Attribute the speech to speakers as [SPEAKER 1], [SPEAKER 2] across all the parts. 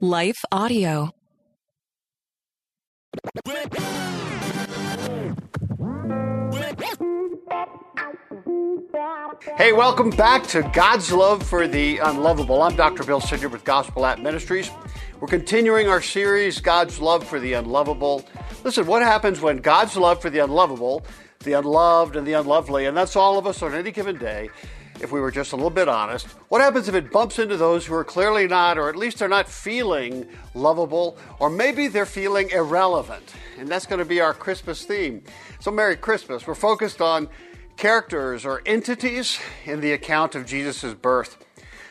[SPEAKER 1] Life Audio.
[SPEAKER 2] Hey, welcome back to God's Love for the Unlovable. I'm Dr. Bill Sidger with Gospel App Ministries. We're continuing our series, God's Love for the Unlovable. Listen, what happens when God's love for the unlovable, the unloved, and the unlovely, and that's all of us on any given day, if we were just a little bit honest, what happens if it bumps into those who are clearly not, or at least they're not feeling lovable, or maybe they're feeling irrelevant? And that's going to be our Christmas theme. So, Merry Christmas. We're focused on characters or entities in the account of Jesus' birth.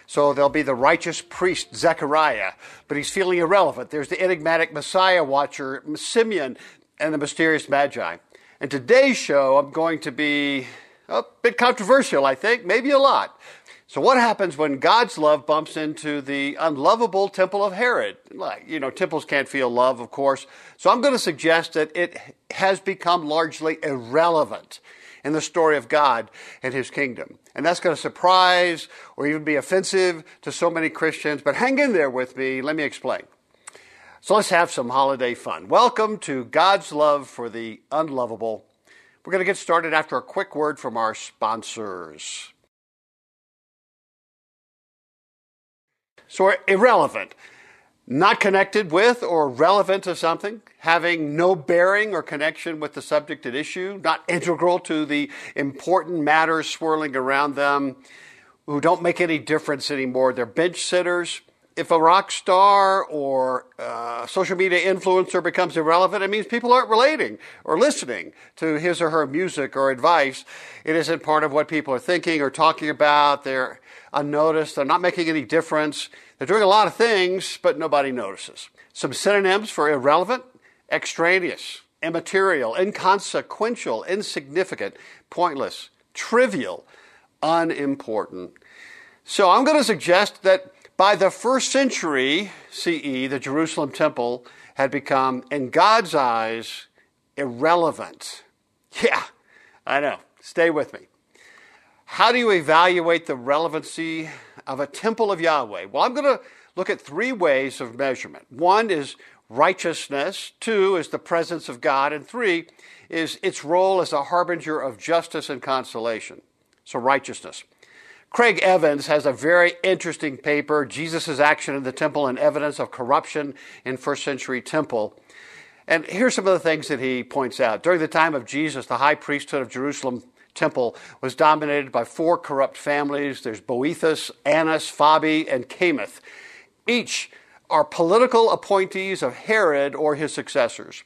[SPEAKER 2] So there'll be the righteous priest Zechariah, but he's feeling irrelevant. There's the enigmatic Messiah watcher Simeon and the mysterious Magi. And today's show, I'm going to be a bit controversial, I think, maybe a lot. So what happens when God's love bumps into the unlovable temple of Herod? Like, you know, temples can't feel love, of course. So I'm going to suggest that it has become largely irrelevant in the story of God and his kingdom. And that's going to surprise or even be offensive to so many Christians, but hang in there with me. Let me explain. So let's have some holiday fun. Welcome to God's love for the unlovable. We're going to get started after a quick word from our sponsors. So, irrelevant not connected with or relevant to something, having no bearing or connection with the subject at issue, not integral to the important matters swirling around them, who don't make any difference anymore. They're bench sitters. If a rock star or uh, social media influencer becomes irrelevant, it means people aren't relating or listening to his or her music or advice. It isn't part of what people are thinking or talking about. They're unnoticed. They're not making any difference. They're doing a lot of things, but nobody notices. Some synonyms for irrelevant extraneous, immaterial, inconsequential, insignificant, pointless, trivial, unimportant. So I'm going to suggest that by the first century CE, the Jerusalem temple had become, in God's eyes, irrelevant. Yeah, I know. Stay with me. How do you evaluate the relevancy of a temple of Yahweh? Well, I'm going to look at three ways of measurement. One is righteousness, two is the presence of God, and three is its role as a harbinger of justice and consolation. So, righteousness. Craig Evans has a very interesting paper, Jesus' Action in the Temple and Evidence of Corruption in First Century Temple. And here's some of the things that he points out. During the time of Jesus, the high priesthood of Jerusalem temple was dominated by four corrupt families. There's Boethus, Annas, Phabi, and Kamith. Each are political appointees of Herod or his successors.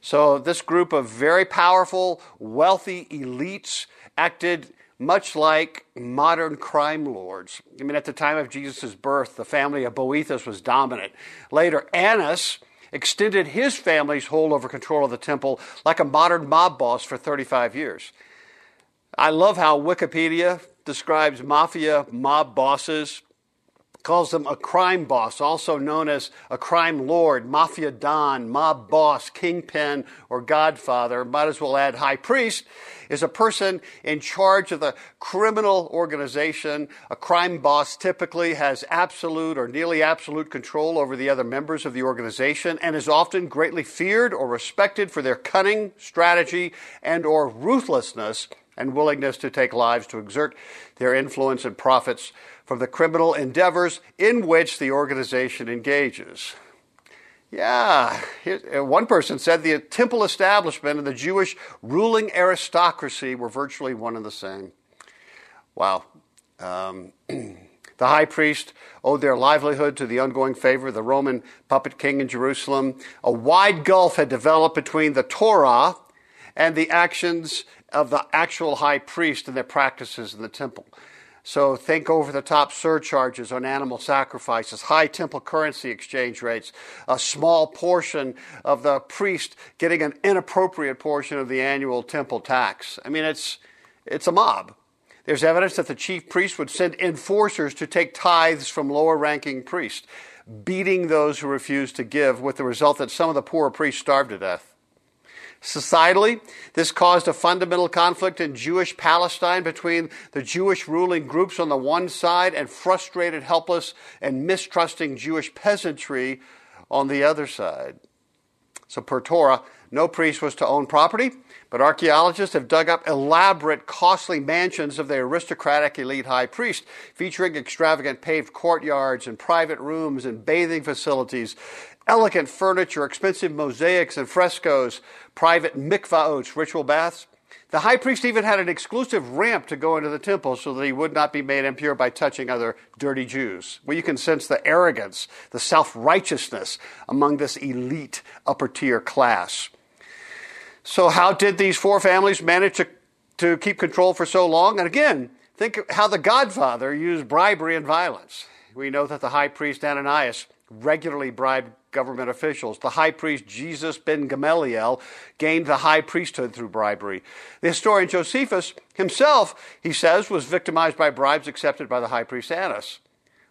[SPEAKER 2] So this group of very powerful, wealthy elites acted much like modern crime lords. I mean, at the time of Jesus' birth, the family of Boethus was dominant. Later, Annas extended his family's hold over control of the temple like a modern mob boss for 35 years. I love how Wikipedia describes mafia mob bosses, calls them a crime boss, also known as a crime lord, mafia don, mob boss, kingpin, or godfather. Might as well add high priest is a person in charge of the criminal organization. A crime boss typically has absolute or nearly absolute control over the other members of the organization and is often greatly feared or respected for their cunning, strategy, and or ruthlessness and willingness to take lives to exert their influence and profits from the criminal endeavors in which the organization engages. Yeah, uh, one person said the temple establishment and the Jewish ruling aristocracy were virtually one and the same. Wow. Um, the high priest owed their livelihood to the ongoing favor of the Roman puppet king in Jerusalem. A wide gulf had developed between the Torah and the actions of the actual high priest and their practices in the temple. So think over the top surcharges on animal sacrifices, high temple currency exchange rates, a small portion of the priest getting an inappropriate portion of the annual temple tax. I mean, it's, it's a mob. There's evidence that the chief priest would send enforcers to take tithes from lower ranking priests, beating those who refused to give, with the result that some of the poorer priests starved to death. Societally, this caused a fundamental conflict in Jewish Palestine between the Jewish ruling groups on the one side and frustrated, helpless, and mistrusting Jewish peasantry on the other side. So, per Torah, no priest was to own property, but archaeologists have dug up elaborate, costly mansions of the aristocratic elite high priest, featuring extravagant paved courtyards and private rooms and bathing facilities, elegant furniture, expensive mosaics and frescoes, private mikvaot, ritual baths. The high priest even had an exclusive ramp to go into the temple so that he would not be made impure by touching other dirty Jews. Well, you can sense the arrogance, the self righteousness among this elite upper tier class. So, how did these four families manage to, to keep control for so long? And again, think how the Godfather used bribery and violence. We know that the high priest Ananias regularly bribed government officials. The high priest Jesus ben Gamaliel gained the high priesthood through bribery. The historian Josephus himself, he says, was victimized by bribes accepted by the high priest Annas.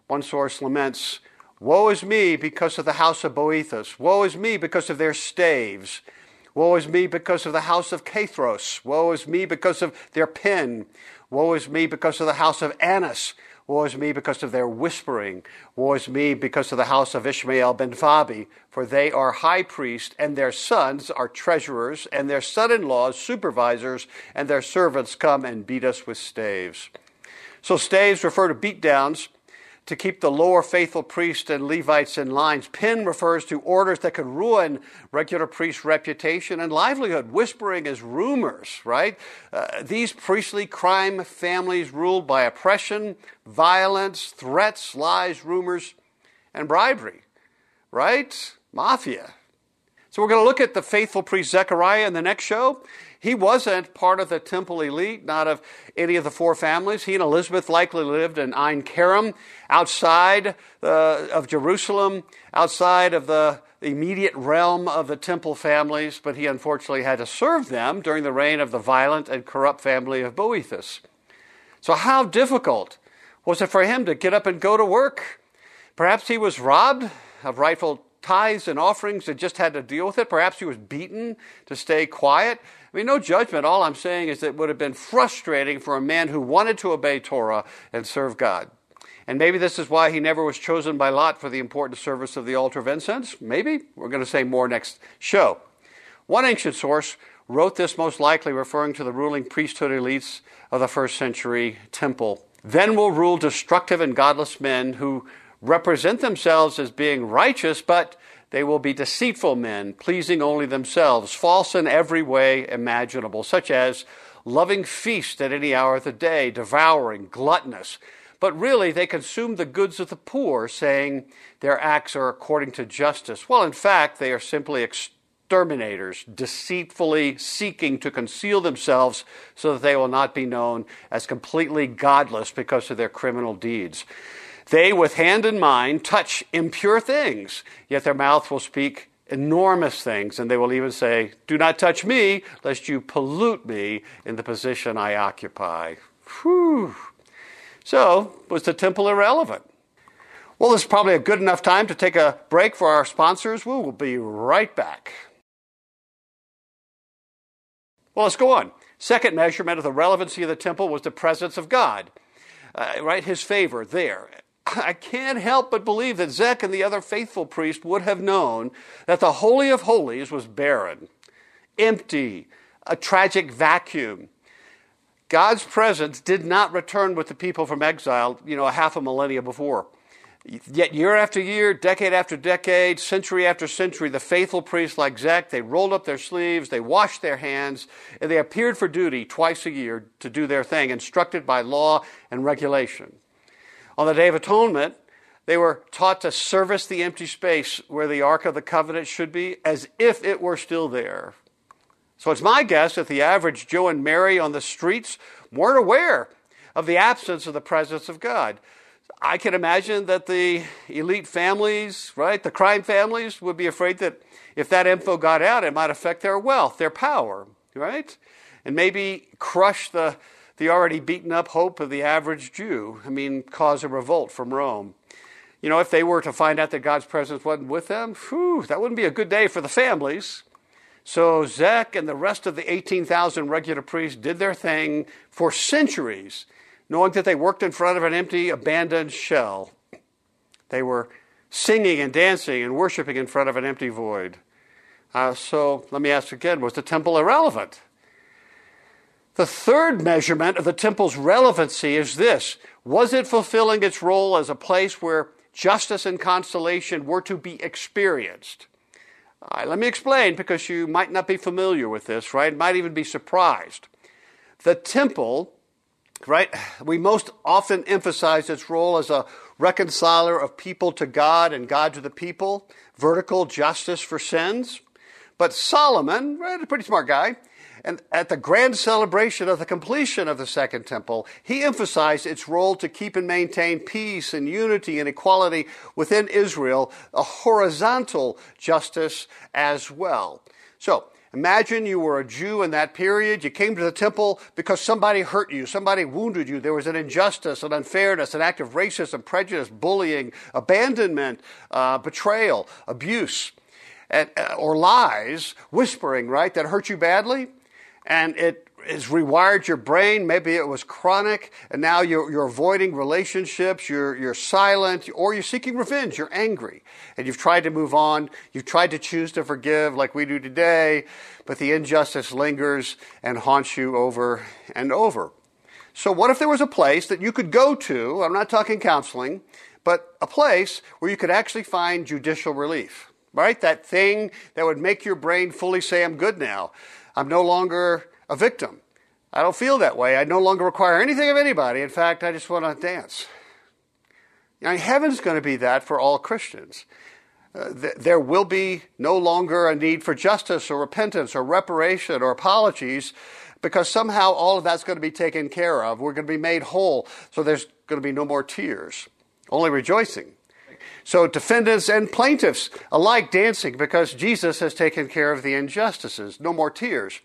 [SPEAKER 2] One source laments, Woe is me because of the house of Boethus. Woe is me because of their staves. Woe is me because of the house of Cathros. Woe is me because of their pen. Woe is me because of the house of Annas. Woe is me because of their whispering. Woe is me because of the house of Ishmael ben Fabi. For they are high priests, and their sons are treasurers, and their son in laws supervisors, and their servants come and beat us with staves. So staves refer to beatdowns to keep the lower faithful priests and Levites in lines. Pen refers to orders that could ruin regular priests' reputation and livelihood. Whispering is rumors, right? Uh, these priestly crime families ruled by oppression, violence, threats, lies, rumors, and bribery, right? Mafia. So we're going to look at the faithful priest Zechariah in the next show. He wasn't part of the temple elite, not of any of the four families. He and Elizabeth likely lived in Ein Kerem, outside uh, of Jerusalem, outside of the immediate realm of the temple families, but he unfortunately had to serve them during the reign of the violent and corrupt family of Boethus. So, how difficult was it for him to get up and go to work? Perhaps he was robbed of rightful tithes and offerings and just had to deal with it. Perhaps he was beaten to stay quiet. I mean, no judgment. All I'm saying is that it would have been frustrating for a man who wanted to obey Torah and serve God. And maybe this is why he never was chosen by Lot for the important service of the altar of incense. Maybe. We're going to say more next show. One ancient source wrote this most likely referring to the ruling priesthood elites of the first century temple. Then will rule destructive and godless men who represent themselves as being righteous, but they will be deceitful men, pleasing only themselves, false in every way imaginable, such as loving feast at any hour of the day, devouring, gluttonous. But really, they consume the goods of the poor, saying their acts are according to justice. Well, in fact, they are simply exterminators, deceitfully seeking to conceal themselves so that they will not be known as completely godless because of their criminal deeds. They, with hand and mind, touch impure things, yet their mouth will speak enormous things, and they will even say, Do not touch me, lest you pollute me in the position I occupy. Whew. So, was the temple irrelevant? Well, this is probably a good enough time to take a break for our sponsors. We will be right back. Well, let's go on. Second measurement of the relevancy of the temple was the presence of God, uh, right? His favor there. I can't help but believe that Zech and the other faithful priests would have known that the Holy of Holies was barren, empty, a tragic vacuum. God's presence did not return with the people from exile, you know, a half a millennia before. Yet year after year, decade after decade, century after century, the faithful priests like Zech, they rolled up their sleeves, they washed their hands, and they appeared for duty twice a year to do their thing, instructed by law and regulation. On the Day of Atonement, they were taught to service the empty space where the Ark of the Covenant should be as if it were still there. So it's my guess that the average Joe and Mary on the streets weren't aware of the absence of the presence of God. I can imagine that the elite families, right, the crime families, would be afraid that if that info got out, it might affect their wealth, their power, right? And maybe crush the the already beaten up hope of the average Jew. I mean, cause a revolt from Rome. You know, if they were to find out that God's presence wasn't with them, whew, that wouldn't be a good day for the families. So Zech and the rest of the 18,000 regular priests did their thing for centuries, knowing that they worked in front of an empty, abandoned shell. They were singing and dancing and worshiping in front of an empty void. Uh, so let me ask again was the temple irrelevant? The third measurement of the temple's relevancy is this Was it fulfilling its role as a place where justice and consolation were to be experienced? Right, let me explain because you might not be familiar with this, right? Might even be surprised. The temple, right, we most often emphasize its role as a reconciler of people to God and God to the people, vertical justice for sins. But Solomon, right, a pretty smart guy, and at the grand celebration of the completion of the Second Temple, he emphasized its role to keep and maintain peace and unity and equality within Israel, a horizontal justice as well. So, Imagine you were a Jew in that period. You came to the temple because somebody hurt you, somebody wounded you. There was an injustice, an unfairness, an act of racism, prejudice, bullying, abandonment, uh, betrayal, abuse, and, uh, or lies, whispering, right, that hurt you badly and it has rewired your brain. Maybe it was chronic, and now you're, you're avoiding relationships, you're, you're silent, or you're seeking revenge, you're angry, and you've tried to move on, you've tried to choose to forgive like we do today, but the injustice lingers and haunts you over and over. So, what if there was a place that you could go to? I'm not talking counseling, but a place where you could actually find judicial relief, right? That thing that would make your brain fully say, I'm good now. I'm no longer a victim. I don't feel that way. I no longer require anything of anybody. In fact, I just want to dance. Know, heaven's going to be that for all Christians. Uh, th- there will be no longer a need for justice or repentance or reparation or apologies because somehow all of that's going to be taken care of. We're going to be made whole, so there's going to be no more tears, only rejoicing. So defendants and plaintiffs alike dancing because Jesus has taken care of the injustices. No more tears.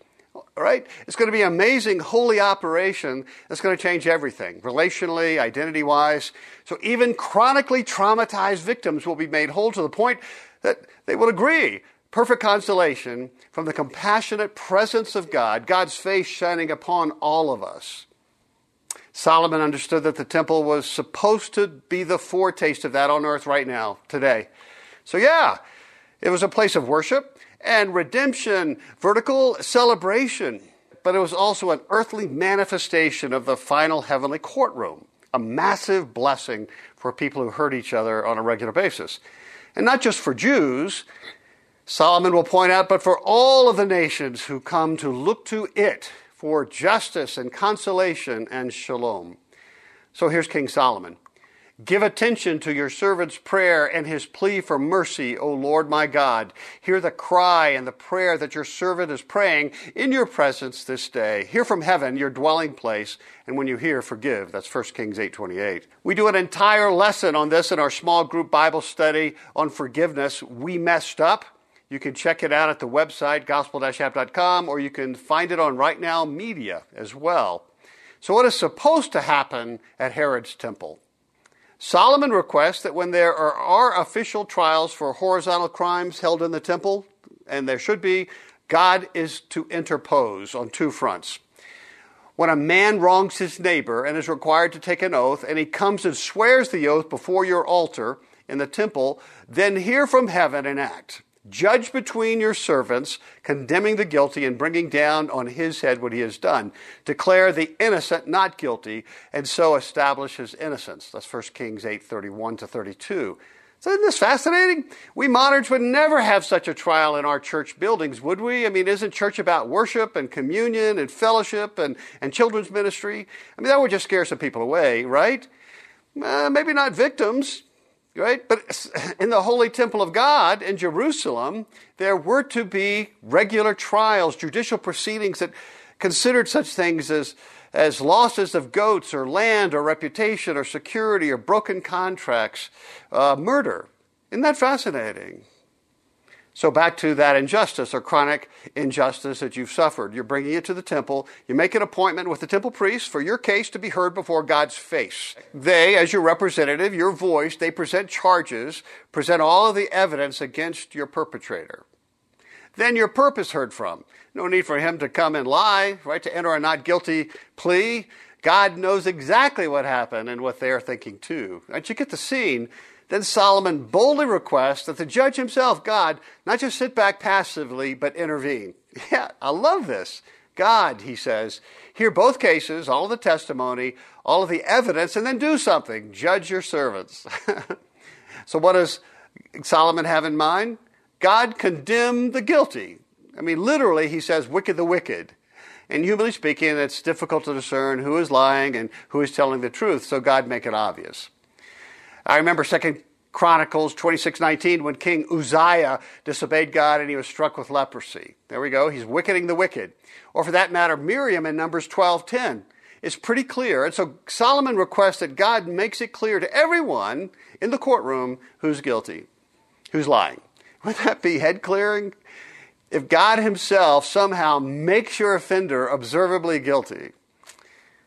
[SPEAKER 2] Right? It's going to be an amazing, holy operation that's going to change everything, relationally, identity wise. So even chronically traumatized victims will be made whole to the point that they will agree. Perfect consolation from the compassionate presence of God, God's face shining upon all of us. Solomon understood that the temple was supposed to be the foretaste of that on earth right now, today. So, yeah, it was a place of worship and redemption, vertical celebration, but it was also an earthly manifestation of the final heavenly courtroom, a massive blessing for people who hurt each other on a regular basis. And not just for Jews, Solomon will point out, but for all of the nations who come to look to it for justice and consolation and shalom. So here's King Solomon. Give attention to your servant's prayer and his plea for mercy, O Lord my God. Hear the cry and the prayer that your servant is praying in your presence this day. Hear from heaven, your dwelling place, and when you hear, forgive. That's 1 Kings 8:28. We do an entire lesson on this in our small group Bible study on forgiveness. We messed up. You can check it out at the website, gospel-app.com, or you can find it on Right Now Media as well. So, what is supposed to happen at Herod's temple? Solomon requests that when there are, are official trials for horizontal crimes held in the temple, and there should be, God is to interpose on two fronts. When a man wrongs his neighbor and is required to take an oath, and he comes and swears the oath before your altar in the temple, then hear from heaven and act. Judge between your servants, condemning the guilty and bringing down on his head what he has done. Declare the innocent not guilty, and so establish his innocence. That's 1 Kings 8 31 to 32. So isn't this fascinating? We moderns would never have such a trial in our church buildings, would we? I mean, isn't church about worship and communion and fellowship and, and children's ministry? I mean, that would just scare some people away, right? Uh, maybe not victims, Right? But in the holy temple of God in Jerusalem, there were to be regular trials, judicial proceedings that considered such things as, as losses of goats or land or reputation or security or broken contracts, uh, murder. Isn't that fascinating? So, back to that injustice or chronic injustice that you've suffered. You're bringing it to the temple. You make an appointment with the temple priest for your case to be heard before God's face. They, as your representative, your voice, they present charges, present all of the evidence against your perpetrator. then your purpose heard from. No need for him to come and lie, right? To enter a not guilty plea. God knows exactly what happened and what they're thinking too. Right? You get the scene. Then Solomon boldly requests that the judge himself, God, not just sit back passively, but intervene. Yeah, I love this. God, he says, hear both cases, all of the testimony, all of the evidence, and then do something. Judge your servants. so, what does Solomon have in mind? God condemn the guilty. I mean, literally, he says, wicked the wicked. And humanly speaking, it's difficult to discern who is lying and who is telling the truth, so God make it obvious. I remember Second Chronicles 26:19 when King Uzziah disobeyed God and he was struck with leprosy. There we go. He's wicketing the wicked. Or for that matter, Miriam in Numbers 12:10 is pretty clear. And so Solomon requests that God makes it clear to everyone in the courtroom who's guilty, who's lying. Would that be head clearing? If God himself somehow makes your offender observably guilty,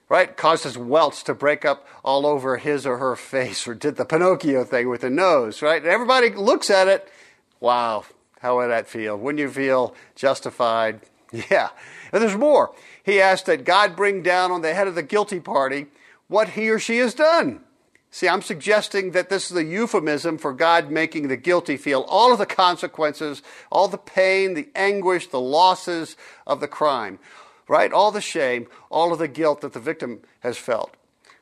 [SPEAKER 2] right? Causes welts to break up all over his or her face, or did the Pinocchio thing with the nose, right? And everybody looks at it. Wow, how would that feel? Wouldn't you feel justified? Yeah. And there's more. He asked that God bring down on the head of the guilty party what he or she has done. See, I'm suggesting that this is a euphemism for God making the guilty feel all of the consequences, all the pain, the anguish, the losses of the crime right? All the shame, all of the guilt that the victim has felt.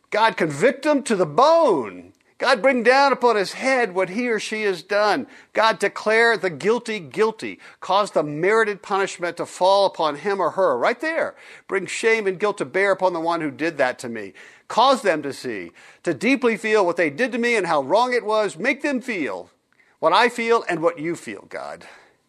[SPEAKER 2] God convict him to the bone. God bring down upon his head what he or she has done. God declare the guilty guilty. Cause the merited punishment to fall upon him or her. Right there. Bring shame and guilt to bear upon the one who did that to me. Cause them to see, to deeply feel what they did to me and how wrong it was. Make them feel what I feel and what you feel, God.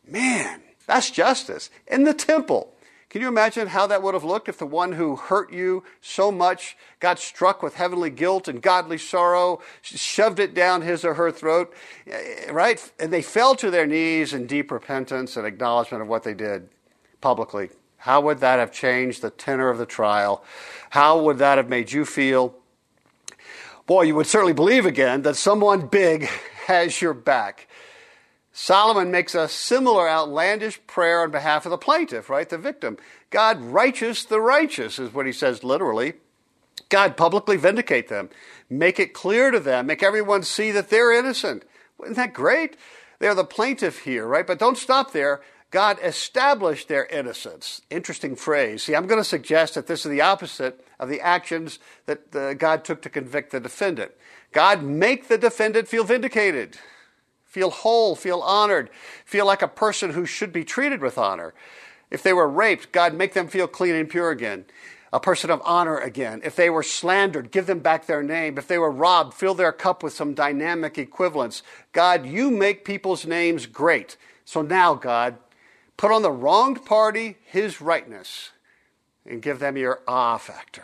[SPEAKER 2] Man, that's justice. In the temple, can you imagine how that would have looked if the one who hurt you so much got struck with heavenly guilt and godly sorrow, shoved it down his or her throat, eh, right? And they fell to their knees in deep repentance and acknowledgement of what they did publicly. How would that have changed the tenor of the trial? How would that have made you feel? Boy, you would certainly believe again that someone big has your back. Solomon makes a similar outlandish prayer on behalf of the plaintiff, right? The victim. God righteous the righteous is what he says literally. God publicly vindicate them. Make it clear to them. Make everyone see that they're innocent. Isn't that great? They're the plaintiff here, right? But don't stop there. God established their innocence. Interesting phrase. See, I'm going to suggest that this is the opposite of the actions that uh, God took to convict the defendant. God make the defendant feel vindicated feel whole, feel honored, feel like a person who should be treated with honor. If they were raped, God, make them feel clean and pure again, a person of honor again. If they were slandered, give them back their name. If they were robbed, fill their cup with some dynamic equivalence. God, you make people's names great. So now, God, put on the wronged party his rightness and give them your ah factor.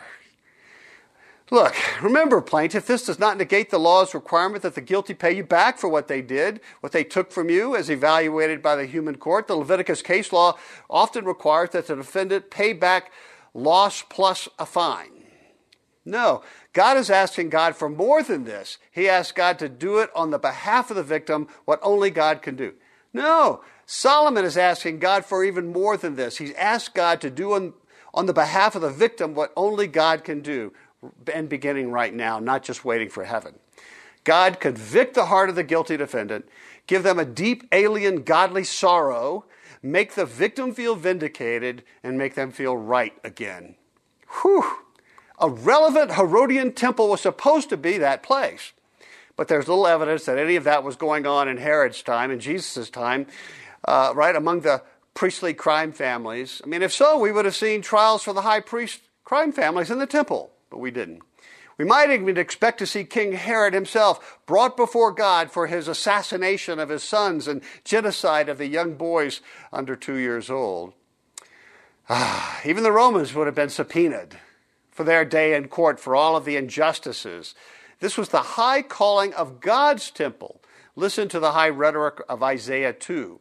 [SPEAKER 2] Look, remember, plaintiff, this does not negate the law's requirement that the guilty pay you back for what they did, what they took from you as evaluated by the human court. The Leviticus case law often requires that the defendant pay back loss plus a fine. No, God is asking God for more than this. He asks God to do it on the behalf of the victim, what only God can do. No, Solomon is asking God for even more than this. He's asked God to do on, on the behalf of the victim what only God can do and beginning right now, not just waiting for heaven. God convict the heart of the guilty defendant, give them a deep alien godly sorrow, make the victim feel vindicated, and make them feel right again. Whew! A relevant Herodian temple was supposed to be that place. But there's little evidence that any of that was going on in Herod's time, in Jesus' time, uh, right, among the priestly crime families. I mean, if so, we would have seen trials for the high priest crime families in the temple but we didn't. We might even expect to see King Herod himself brought before God for his assassination of his sons and genocide of the young boys under two years old. Ah, even the Romans would have been subpoenaed for their day in court for all of the injustices. This was the high calling of God's temple. Listen to the high rhetoric of Isaiah 2.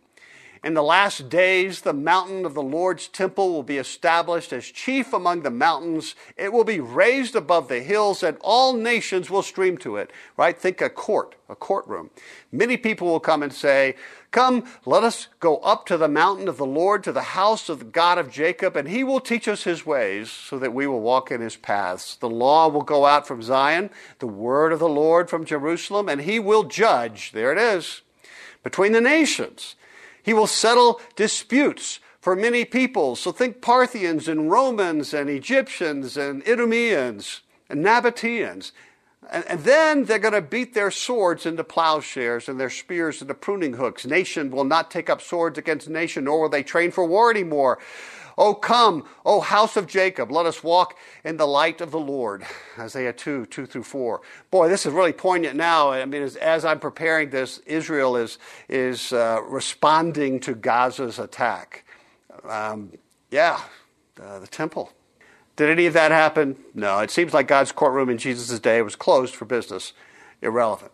[SPEAKER 2] In the last days, the mountain of the Lord's temple will be established as chief among the mountains. It will be raised above the hills, and all nations will stream to it. Right? Think a court, a courtroom. Many people will come and say, Come, let us go up to the mountain of the Lord, to the house of the God of Jacob, and he will teach us his ways, so that we will walk in his paths. The law will go out from Zion, the word of the Lord from Jerusalem, and he will judge, there it is, between the nations. He will settle disputes for many peoples. So think Parthians and Romans and Egyptians and Idumeans and Nabateans. And, and then they're going to beat their swords into plowshares and their spears into pruning hooks. Nation will not take up swords against nation, nor will they train for war anymore. Oh, come, O house of Jacob, let us walk in the light of the Lord. Isaiah 2, 2 through 4. Boy, this is really poignant now. I mean, as, as I'm preparing this, Israel is, is uh, responding to Gaza's attack. Um, yeah, uh, the temple. Did any of that happen? No. It seems like God's courtroom in Jesus' day was closed for business. Irrelevant.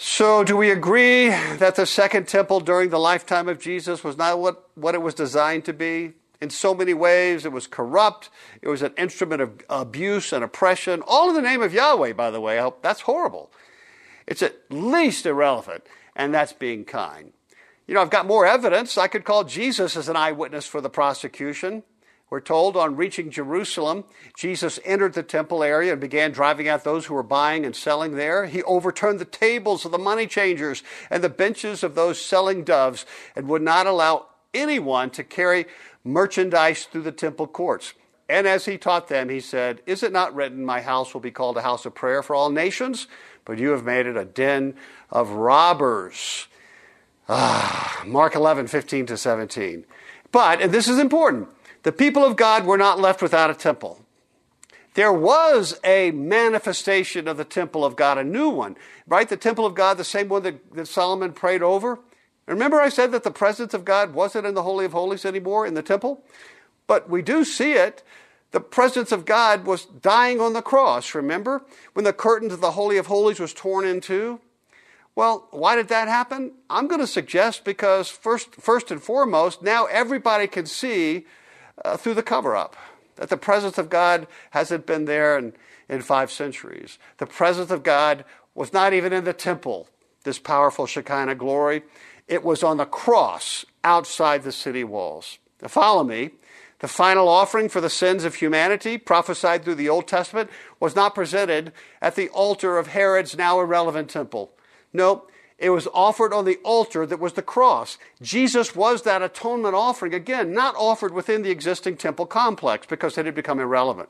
[SPEAKER 2] So, do we agree that the second temple during the lifetime of Jesus was not what, what it was designed to be? In so many ways, it was corrupt. It was an instrument of abuse and oppression, all in the name of Yahweh, by the way. That's horrible. It's at least irrelevant, and that's being kind. You know, I've got more evidence. I could call Jesus as an eyewitness for the prosecution. We're told on reaching Jerusalem, Jesus entered the temple area and began driving out those who were buying and selling there. He overturned the tables of the money changers and the benches of those selling doves and would not allow anyone to carry merchandise through the temple courts. And as he taught them, he said, Is it not written, My house will be called a house of prayer for all nations? But you have made it a den of robbers. Ah, Mark 11, 15 to 17. But, and this is important, the people of God were not left without a temple. There was a manifestation of the temple of God, a new one, right? The temple of God, the same one that, that Solomon prayed over. Remember, I said that the presence of God wasn't in the Holy of Holies anymore in the temple? But we do see it. The presence of God was dying on the cross, remember? When the curtain to the Holy of Holies was torn in two? Well, why did that happen? I'm going to suggest because, first, first and foremost, now everybody can see uh, through the cover up. That the presence of God hasn't been there in, in five centuries. The presence of God was not even in the temple, this powerful Shekinah glory. It was on the cross outside the city walls. Now, follow me. The final offering for the sins of humanity, prophesied through the Old Testament, was not presented at the altar of Herod's now irrelevant temple. No, it was offered on the altar that was the cross. Jesus was that atonement offering, again, not offered within the existing temple complex because it had become irrelevant.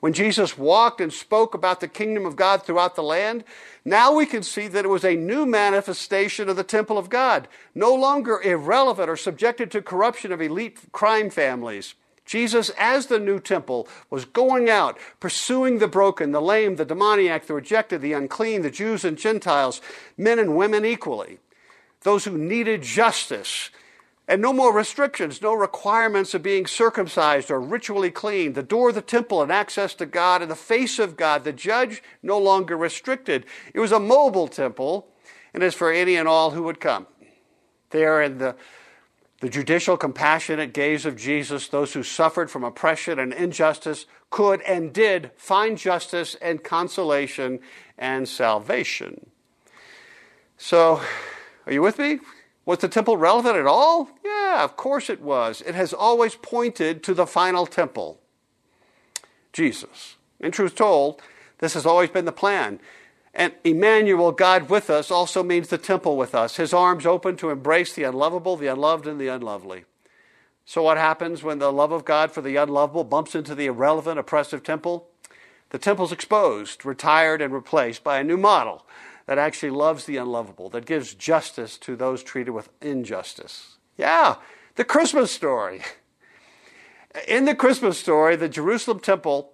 [SPEAKER 2] When Jesus walked and spoke about the kingdom of God throughout the land, now we can see that it was a new manifestation of the temple of God, no longer irrelevant or subjected to corruption of elite crime families. Jesus, as the new temple, was going out, pursuing the broken, the lame, the demoniac, the rejected, the unclean, the Jews and Gentiles, men and women equally, those who needed justice. And no more restrictions, no requirements of being circumcised or ritually clean. The door of the temple and access to God and the face of God, the judge no longer restricted. It was a mobile temple, and as for any and all who would come. There in the the judicial, compassionate gaze of Jesus, those who suffered from oppression and injustice could and did find justice and consolation and salvation. So, are you with me? Was the temple relevant at all? Yeah, of course it was. It has always pointed to the final temple, Jesus. In truth told, this has always been the plan. And Emmanuel, God with us, also means the temple with us, his arms open to embrace the unlovable, the unloved, and the unlovely. So, what happens when the love of God for the unlovable bumps into the irrelevant, oppressive temple? The temple's exposed, retired, and replaced by a new model that actually loves the unlovable, that gives justice to those treated with injustice. Yeah, the Christmas story. In the Christmas story, the Jerusalem temple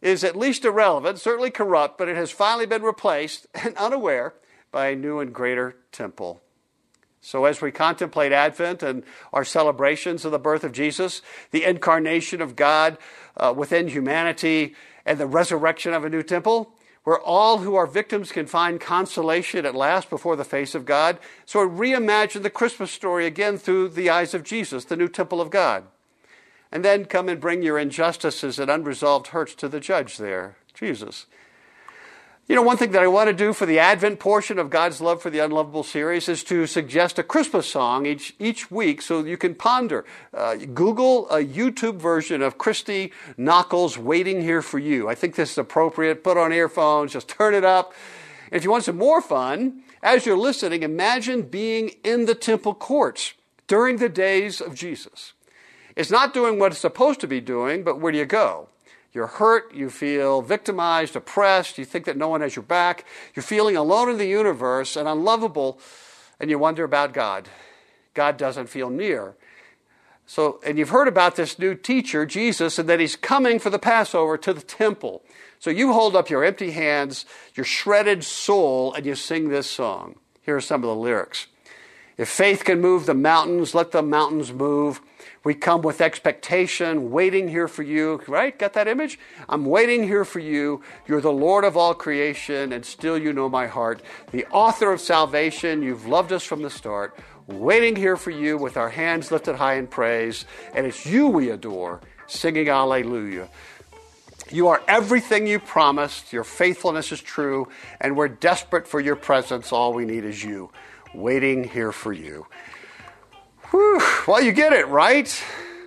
[SPEAKER 2] is at least irrelevant, certainly corrupt, but it has finally been replaced and unaware by a new and greater temple. So, as we contemplate Advent and our celebrations of the birth of Jesus, the incarnation of God uh, within humanity, and the resurrection of a new temple, where all who are victims can find consolation at last before the face of God. So reimagine the Christmas story again through the eyes of Jesus, the new temple of God. And then come and bring your injustices and unresolved hurts to the judge there, Jesus. You know, one thing that I want to do for the Advent portion of God's Love for the Unlovable series is to suggest a Christmas song each, each week so you can ponder. Uh, Google a YouTube version of Christy Nockels' Waiting Here for You. I think this is appropriate. Put on earphones, just turn it up. if you want some more fun, as you're listening, imagine being in the temple courts during the days of Jesus. It's not doing what it's supposed to be doing, but where do you go? You're hurt, you feel victimized, oppressed, you think that no one has your back, you're feeling alone in the universe and unlovable, and you wonder about God. God doesn't feel near. So, and you've heard about this new teacher, Jesus, and that he's coming for the Passover to the temple. So you hold up your empty hands, your shredded soul, and you sing this song. Here are some of the lyrics. If faith can move the mountains, let the mountains move. We come with expectation, waiting here for you, right? Got that image? I'm waiting here for you. You're the Lord of all creation, and still you know my heart. The author of salvation, you've loved us from the start. Waiting here for you with our hands lifted high in praise, and it's you we adore, singing Alleluia. You are everything you promised. Your faithfulness is true, and we're desperate for your presence. All we need is you, waiting here for you. Whew. Well, you get it, right?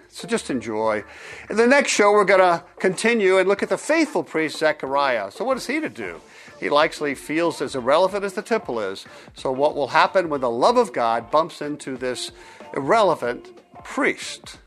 [SPEAKER 2] So just enjoy. In the next show, we're going to continue and look at the faithful priest Zechariah. So, what is he to do? He likely feels as irrelevant as the temple is. So, what will happen when the love of God bumps into this irrelevant priest?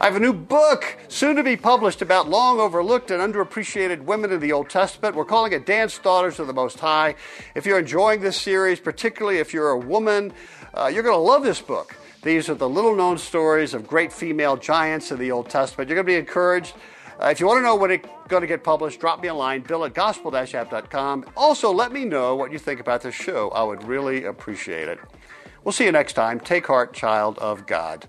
[SPEAKER 2] I have a new book soon to be published about long overlooked and underappreciated women in the Old Testament. We're calling it Dance Daughters of the Most High. If you're enjoying this series, particularly if you're a woman, uh, you're going to love this book. These are the little known stories of great female giants in the Old Testament. You're going to be encouraged. Uh, if you want to know when it's going to get published, drop me a line, bill at gospel-app.com. Also, let me know what you think about this show. I would really appreciate it. We'll see you next time. Take heart, child of God.